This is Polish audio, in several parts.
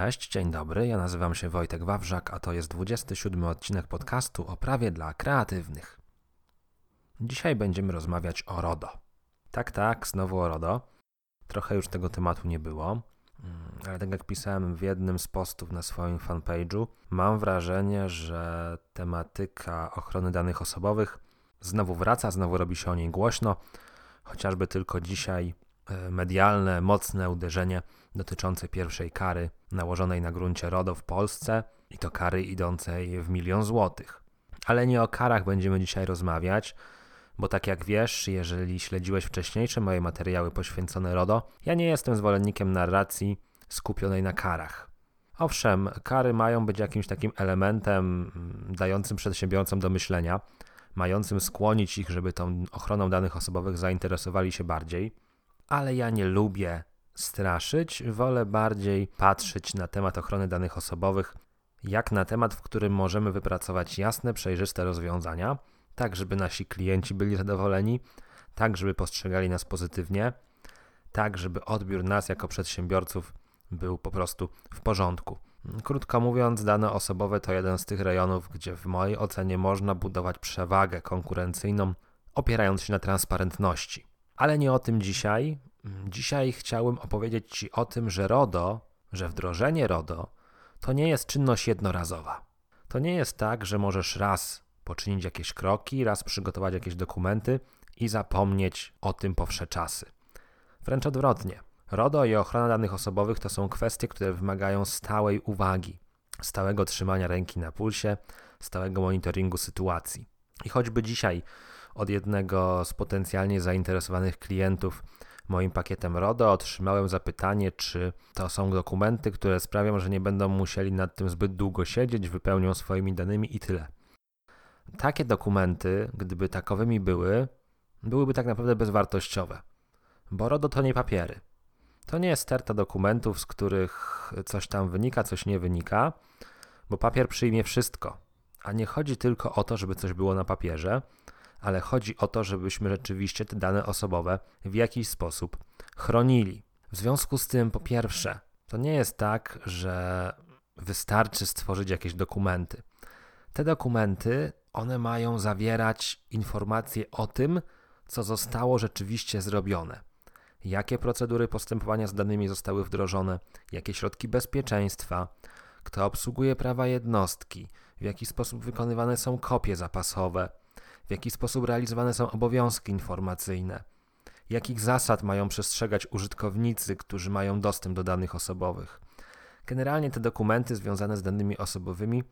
Cześć, dzień dobry. Ja nazywam się Wojtek Wawrzak, a to jest 27 odcinek podcastu o prawie dla kreatywnych. Dzisiaj będziemy rozmawiać o RODO. Tak, tak, znowu o RODO. Trochę już tego tematu nie było, mm, ale tak jak pisałem w jednym z postów na swoim fanpage'u, mam wrażenie, że tematyka ochrony danych osobowych znowu wraca, znowu robi się o niej głośno, chociażby tylko dzisiaj medialne, mocne uderzenie dotyczące pierwszej kary nałożonej na gruncie RODO w Polsce i to kary idącej w milion złotych. Ale nie o karach będziemy dzisiaj rozmawiać, bo tak jak wiesz, jeżeli śledziłeś wcześniejsze moje materiały poświęcone RODO, ja nie jestem zwolennikiem narracji skupionej na karach. Owszem, kary mają być jakimś takim elementem mm, dającym przedsiębiorcom do myślenia, mającym skłonić ich, żeby tą ochroną danych osobowych zainteresowali się bardziej, ale ja nie lubię straszyć, wolę bardziej patrzeć na temat ochrony danych osobowych jak na temat, w którym możemy wypracować jasne, przejrzyste rozwiązania, tak żeby nasi klienci byli zadowoleni, tak żeby postrzegali nas pozytywnie, tak żeby odbiór nas jako przedsiębiorców był po prostu w porządku. Krótko mówiąc, dane osobowe to jeden z tych rejonów, gdzie w mojej ocenie można budować przewagę konkurencyjną, opierając się na transparentności. Ale nie o tym dzisiaj. Dzisiaj chciałbym opowiedzieć Ci o tym, że RODO, że wdrożenie RODO to nie jest czynność jednorazowa. To nie jest tak, że możesz raz poczynić jakieś kroki, raz przygotować jakieś dokumenty i zapomnieć o tym po wsze czasy. Wręcz odwrotnie. RODO i ochrona danych osobowych to są kwestie, które wymagają stałej uwagi, stałego trzymania ręki na pulsie, stałego monitoringu sytuacji. I choćby dzisiaj od jednego z potencjalnie zainteresowanych klientów moim pakietem RODO otrzymałem zapytanie, czy to są dokumenty, które sprawią, że nie będą musieli nad tym zbyt długo siedzieć, wypełnią swoimi danymi i tyle. Takie dokumenty, gdyby takowymi były, byłyby tak naprawdę bezwartościowe, bo RODO to nie papiery. To nie jest sterta dokumentów, z których coś tam wynika, coś nie wynika, bo papier przyjmie wszystko. A nie chodzi tylko o to, żeby coś było na papierze, ale chodzi o to, żebyśmy rzeczywiście te dane osobowe w jakiś sposób chronili. W związku z tym, po pierwsze, to nie jest tak, że wystarczy stworzyć jakieś dokumenty. Te dokumenty, one mają zawierać informacje o tym, co zostało rzeczywiście zrobione. Jakie procedury postępowania z danymi zostały wdrożone, jakie środki bezpieczeństwa, kto obsługuje prawa jednostki, w jaki sposób wykonywane są kopie zapasowe, w jaki sposób realizowane są obowiązki informacyjne, jakich zasad mają przestrzegać użytkownicy, którzy mają dostęp do danych osobowych. Generalnie te dokumenty związane z danymi osobowymi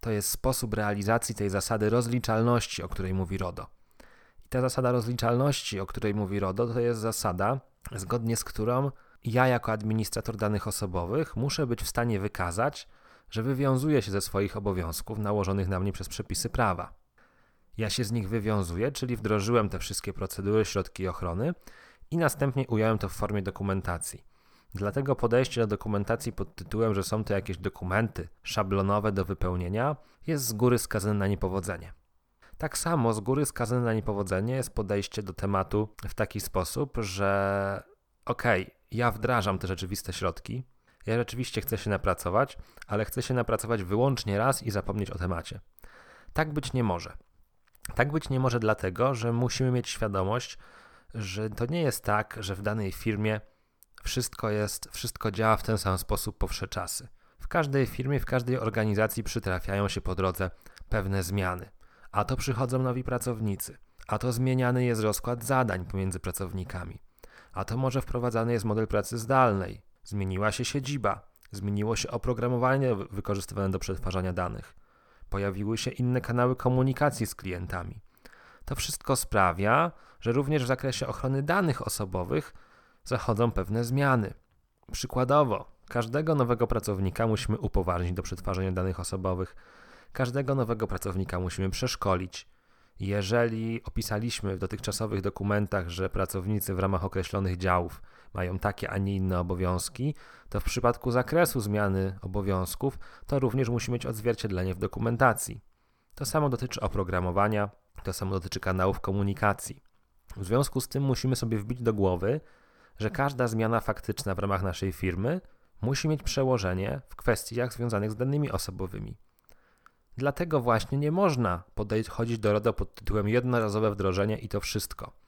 to jest sposób realizacji tej zasady rozliczalności, o której mówi RODO. I ta zasada rozliczalności, o której mówi RODO, to jest zasada, zgodnie z którą ja, jako administrator danych osobowych, muszę być w stanie wykazać, że wywiązuję się ze swoich obowiązków nałożonych na mnie przez przepisy prawa. Ja się z nich wywiązuję, czyli wdrożyłem te wszystkie procedury, środki ochrony i następnie ująłem to w formie dokumentacji. Dlatego podejście do dokumentacji pod tytułem, że są to jakieś dokumenty szablonowe do wypełnienia, jest z góry skazane na niepowodzenie. Tak samo z góry skazane na niepowodzenie jest podejście do tematu w taki sposób, że okej, okay, ja wdrażam te rzeczywiste środki, ja rzeczywiście chcę się napracować, ale chcę się napracować wyłącznie raz i zapomnieć o temacie. Tak być nie może. Tak być nie może dlatego, że musimy mieć świadomość, że to nie jest tak, że w danej firmie wszystko jest, wszystko działa w ten sam sposób po wsze czasy. W każdej firmie, w każdej organizacji przytrafiają się po drodze pewne zmiany. A to przychodzą nowi pracownicy, a to zmieniany jest rozkład zadań pomiędzy pracownikami, a to może wprowadzany jest model pracy zdalnej, zmieniła się siedziba, zmieniło się oprogramowanie wykorzystywane do przetwarzania danych pojawiły się inne kanały komunikacji z klientami. To wszystko sprawia, że również w zakresie ochrony danych osobowych zachodzą pewne zmiany. Przykładowo, każdego nowego pracownika musimy upoważnić do przetwarzania danych osobowych, każdego nowego pracownika musimy przeszkolić. Jeżeli opisaliśmy w dotychczasowych dokumentach, że pracownicy w ramach określonych działów mają takie, a nie inne obowiązki, to w przypadku zakresu zmiany obowiązków to również musi mieć odzwierciedlenie w dokumentacji. To samo dotyczy oprogramowania, to samo dotyczy kanałów komunikacji. W związku z tym musimy sobie wbić do głowy, że każda zmiana faktyczna w ramach naszej firmy musi mieć przełożenie w kwestiach związanych z danymi osobowymi. Dlatego właśnie nie można podchodzić do RODO pod tytułem jednorazowe wdrożenie i to wszystko.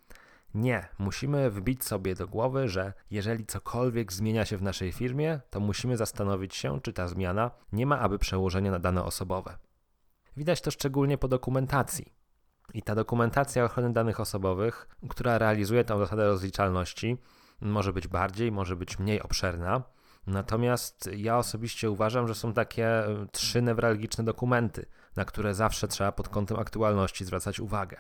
Nie, musimy wbić sobie do głowy, że jeżeli cokolwiek zmienia się w naszej firmie, to musimy zastanowić się, czy ta zmiana nie ma aby przełożenia na dane osobowe. Widać to szczególnie po dokumentacji. I ta dokumentacja ochrony danych osobowych, która realizuje tę zasadę rozliczalności, może być bardziej, może być mniej obszerna. Natomiast ja osobiście uważam, że są takie e, trzy newralgiczne dokumenty, na które zawsze trzeba pod kątem aktualności zwracać uwagę.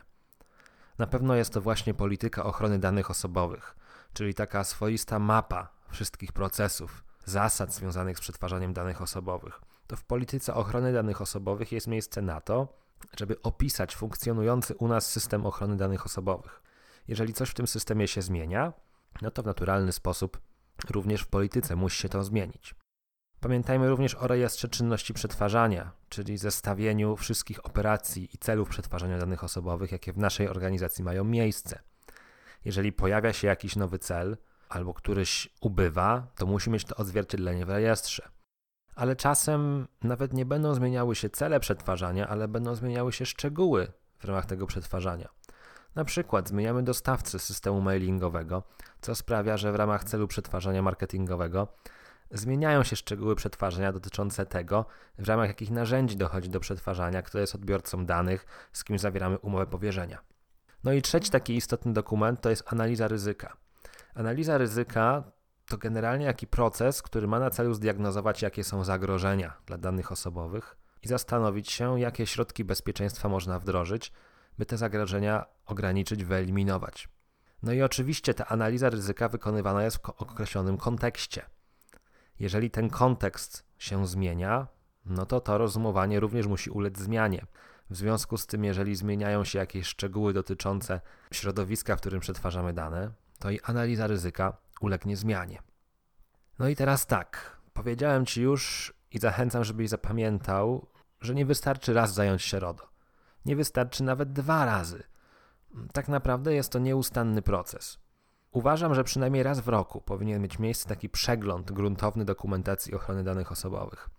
Na pewno jest to właśnie polityka ochrony danych osobowych, czyli taka swoista mapa wszystkich procesów, zasad związanych z przetwarzaniem danych osobowych. To w polityce ochrony danych osobowych jest miejsce na to, żeby opisać funkcjonujący u nas system ochrony danych osobowych. Jeżeli coś w tym systemie się zmienia, no to w naturalny sposób również w polityce musi się to zmienić. Pamiętajmy również o rejestrze czynności przetwarzania, czyli zestawieniu wszystkich operacji i celów przetwarzania danych osobowych, jakie w naszej organizacji mają miejsce. Jeżeli pojawia się jakiś nowy cel albo któryś ubywa, to musi mieć to odzwierciedlenie w rejestrze. Ale czasem nawet nie będą zmieniały się cele przetwarzania, ale będą zmieniały się szczegóły w ramach tego przetwarzania. Na przykład zmieniamy dostawcę systemu mailingowego, co sprawia, że w ramach celu przetwarzania marketingowego zmieniają się szczegóły przetwarzania dotyczące tego, w ramach jakich narzędzi dochodzi do przetwarzania, kto jest odbiorcą danych, z kim zawieramy umowę powierzenia. No i trzeci taki istotny dokument to jest analiza ryzyka. Analiza ryzyka to generalnie taki proces, który ma na celu zdiagnozować, jakie są zagrożenia dla danych osobowych i zastanowić się, jakie środki bezpieczeństwa można wdrożyć, by te zagrożenia ograniczyć, wyeliminować. No i oczywiście ta analiza ryzyka wykonywana jest w określonym kontekście. Jeżeli ten kontekst się zmienia, no to to rozumowanie również musi ulec zmianie. W związku z tym, jeżeli zmieniają się jakieś szczegóły dotyczące środowiska, w którym przetwarzamy dane, to i analiza ryzyka ulegnie zmianie. No i teraz tak, powiedziałem Ci już i zachęcam, żebyś zapamiętał, że nie wystarczy raz zająć się RODO. Nie wystarczy nawet dwa razy. Tak naprawdę jest to nieustanny proces. Uważam, że przynajmniej raz w roku powinien mieć miejsce taki przegląd gruntowny dokumentacji ochrony danych osobowych.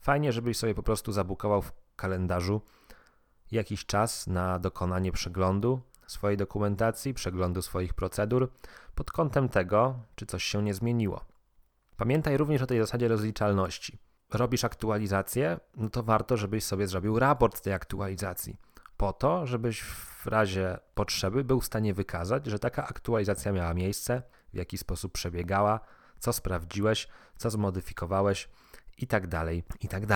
Fajnie, żebyś sobie po prostu zabukował w kalendarzu jakiś czas na dokonanie przeglądu swojej dokumentacji, przeglądu swoich procedur pod kątem tego, czy coś się nie zmieniło. Pamiętaj również o tej zasadzie rozliczalności. Robisz aktualizację, no to warto, żebyś sobie zrobił raport tej aktualizacji po to, żebyś w razie potrzeby był w stanie wykazać, że taka aktualizacja miała miejsce, w jaki sposób przebiegała, co sprawdziłeś, co zmodyfikowałeś i tak dalej, i tak.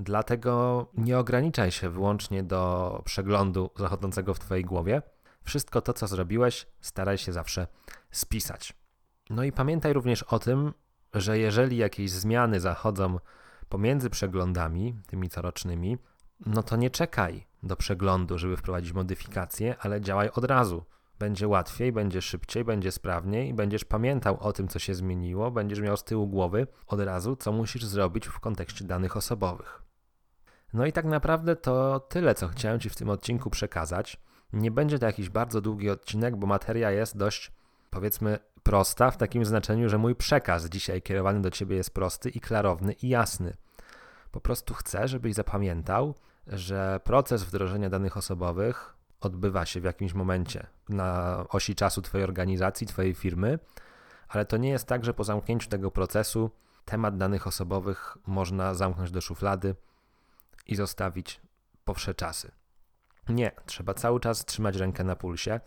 Dlatego nie ograniczaj się wyłącznie do przeglądu zachodzącego w Twojej głowie. Wszystko to, co zrobiłeś, staraj się zawsze spisać. No i pamiętaj również o tym, że jeżeli jakieś zmiany zachodzą pomiędzy przeglądami, tymi corocznymi, no to nie czekaj do przeglądu, żeby wprowadzić modyfikacje, ale działaj od razu. Będzie łatwiej, będzie szybciej, będzie sprawniej będziesz pamiętał o tym, co się zmieniło, będziesz miał z tyłu głowy od razu, co musisz zrobić w kontekście danych osobowych. No i tak naprawdę to tyle, co chciałem Ci w tym odcinku przekazać. Nie będzie to jakiś bardzo długi odcinek, bo materia jest dość, powiedzmy, prosta w takim znaczeniu, że mój przekaz dzisiaj kierowany do Ciebie jest prosty i klarowny i jasny. Po prostu chcę, żebyś zapamiętał, że proces wdrożenia danych osobowych odbywa się w jakimś momencie na osi czasu Twojej organizacji, Twojej firmy, ale to nie jest tak, że po zamknięciu tego procesu temat danych osobowych można zamknąć do szuflady i zostawić po czasy. Nie, trzeba cały czas trzymać rękę na pulsie,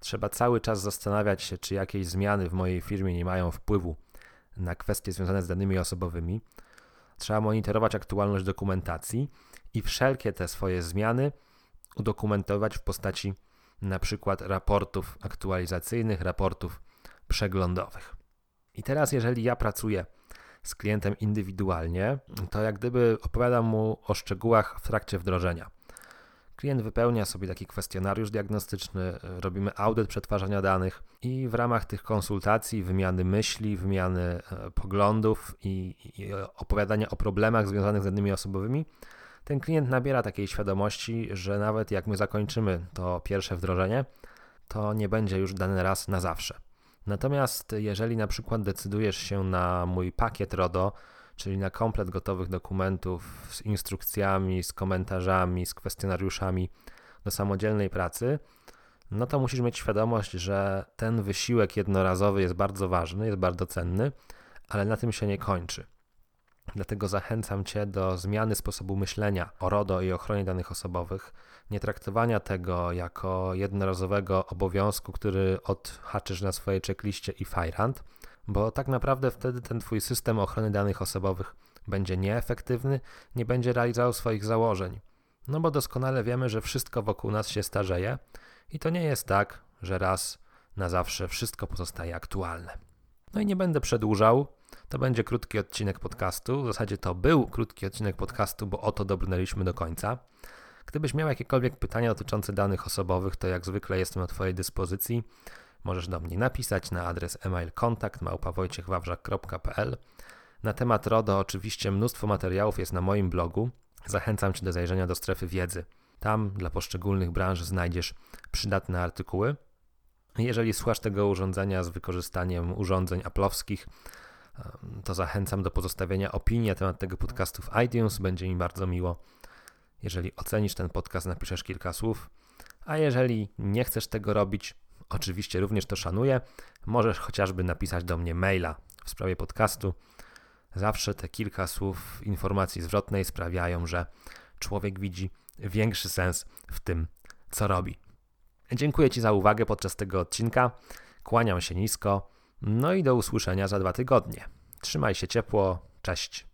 trzeba cały czas zastanawiać się, czy jakieś zmiany w mojej firmie nie mają wpływu na kwestie związane z danymi osobowymi. Trzeba monitorować aktualność dokumentacji i wszelkie te swoje zmiany udokumentować w postaci na przykład raportów aktualizacyjnych, raportów przeglądowych. I teraz, jeżeli ja pracuję z klientem indywidualnie, to jak gdyby opowiadam mu o szczegółach w trakcie wdrożenia. Klient wypełnia sobie taki kwestionariusz diagnostyczny, robimy audyt przetwarzania danych i w ramach tych konsultacji, wymiany myśli, wymiany e, poglądów i, i opowiadania o problemach związanych z danymi osobowymi, ten klient nabiera takiej świadomości, że nawet jak my zakończymy to pierwsze wdrożenie, to nie będzie już dany raz na zawsze. Natomiast jeżeli na przykład decydujesz się na mój pakiet RODO, czyli na komplet gotowych dokumentów z instrukcjami, z komentarzami, z kwestionariuszami do samodzielnej pracy, no to musisz mieć świadomość, że ten wysiłek jednorazowy jest bardzo ważny, jest bardzo cenny, ale na tym się nie kończy. Dlatego zachęcam Cię do zmiany sposobu myślenia o RODO i ochronie danych osobowych, nie traktowania tego jako jednorazowego obowiązku, który odhaczysz na swojej checkliście i fajrant, bo tak naprawdę wtedy ten Twój system ochrony danych osobowych będzie nieefektywny, nie będzie realizował swoich założeń. No bo doskonale wiemy, że wszystko wokół nas się starzeje i to nie jest tak, że raz na zawsze wszystko pozostaje aktualne. No i nie będę przedłużał. To będzie krótki odcinek podcastu. W zasadzie to był krótki odcinek podcastu, bo oto dobrnęliśmy do końca. Gdybyś miał jakiekolwiek pytania dotyczące danych osobowych, to jak zwykle jestem na Twojej dyspozycji. Możesz do mnie napisać na adres e-mail kontakt. Na temat RODO oczywiście mnóstwo materiałów jest na moim blogu. Zachęcam Cię do zajrzenia do strefy wiedzy. Tam dla poszczególnych branż znajdziesz przydatne artykuły. Jeżeli słuchasz tego urządzenia z wykorzystaniem urządzeń aplowskich, to zachęcam do pozostawienia opinii na temat tego podcastu w iTunes. Będzie mi bardzo miło. Jeżeli ocenisz ten podcast, napiszesz kilka słów. A jeżeli nie chcesz tego robić, oczywiście również to szanuję, możesz chociażby napisać do mnie maila w sprawie podcastu. Zawsze te kilka słów informacji zwrotnej sprawiają, że człowiek widzi większy sens w tym, co robi. Dziękuję Ci za uwagę podczas tego odcinka. Kłaniam się nisko. No i do usłyszenia za dwa tygodnie. Trzymaj się ciepło. Cześć.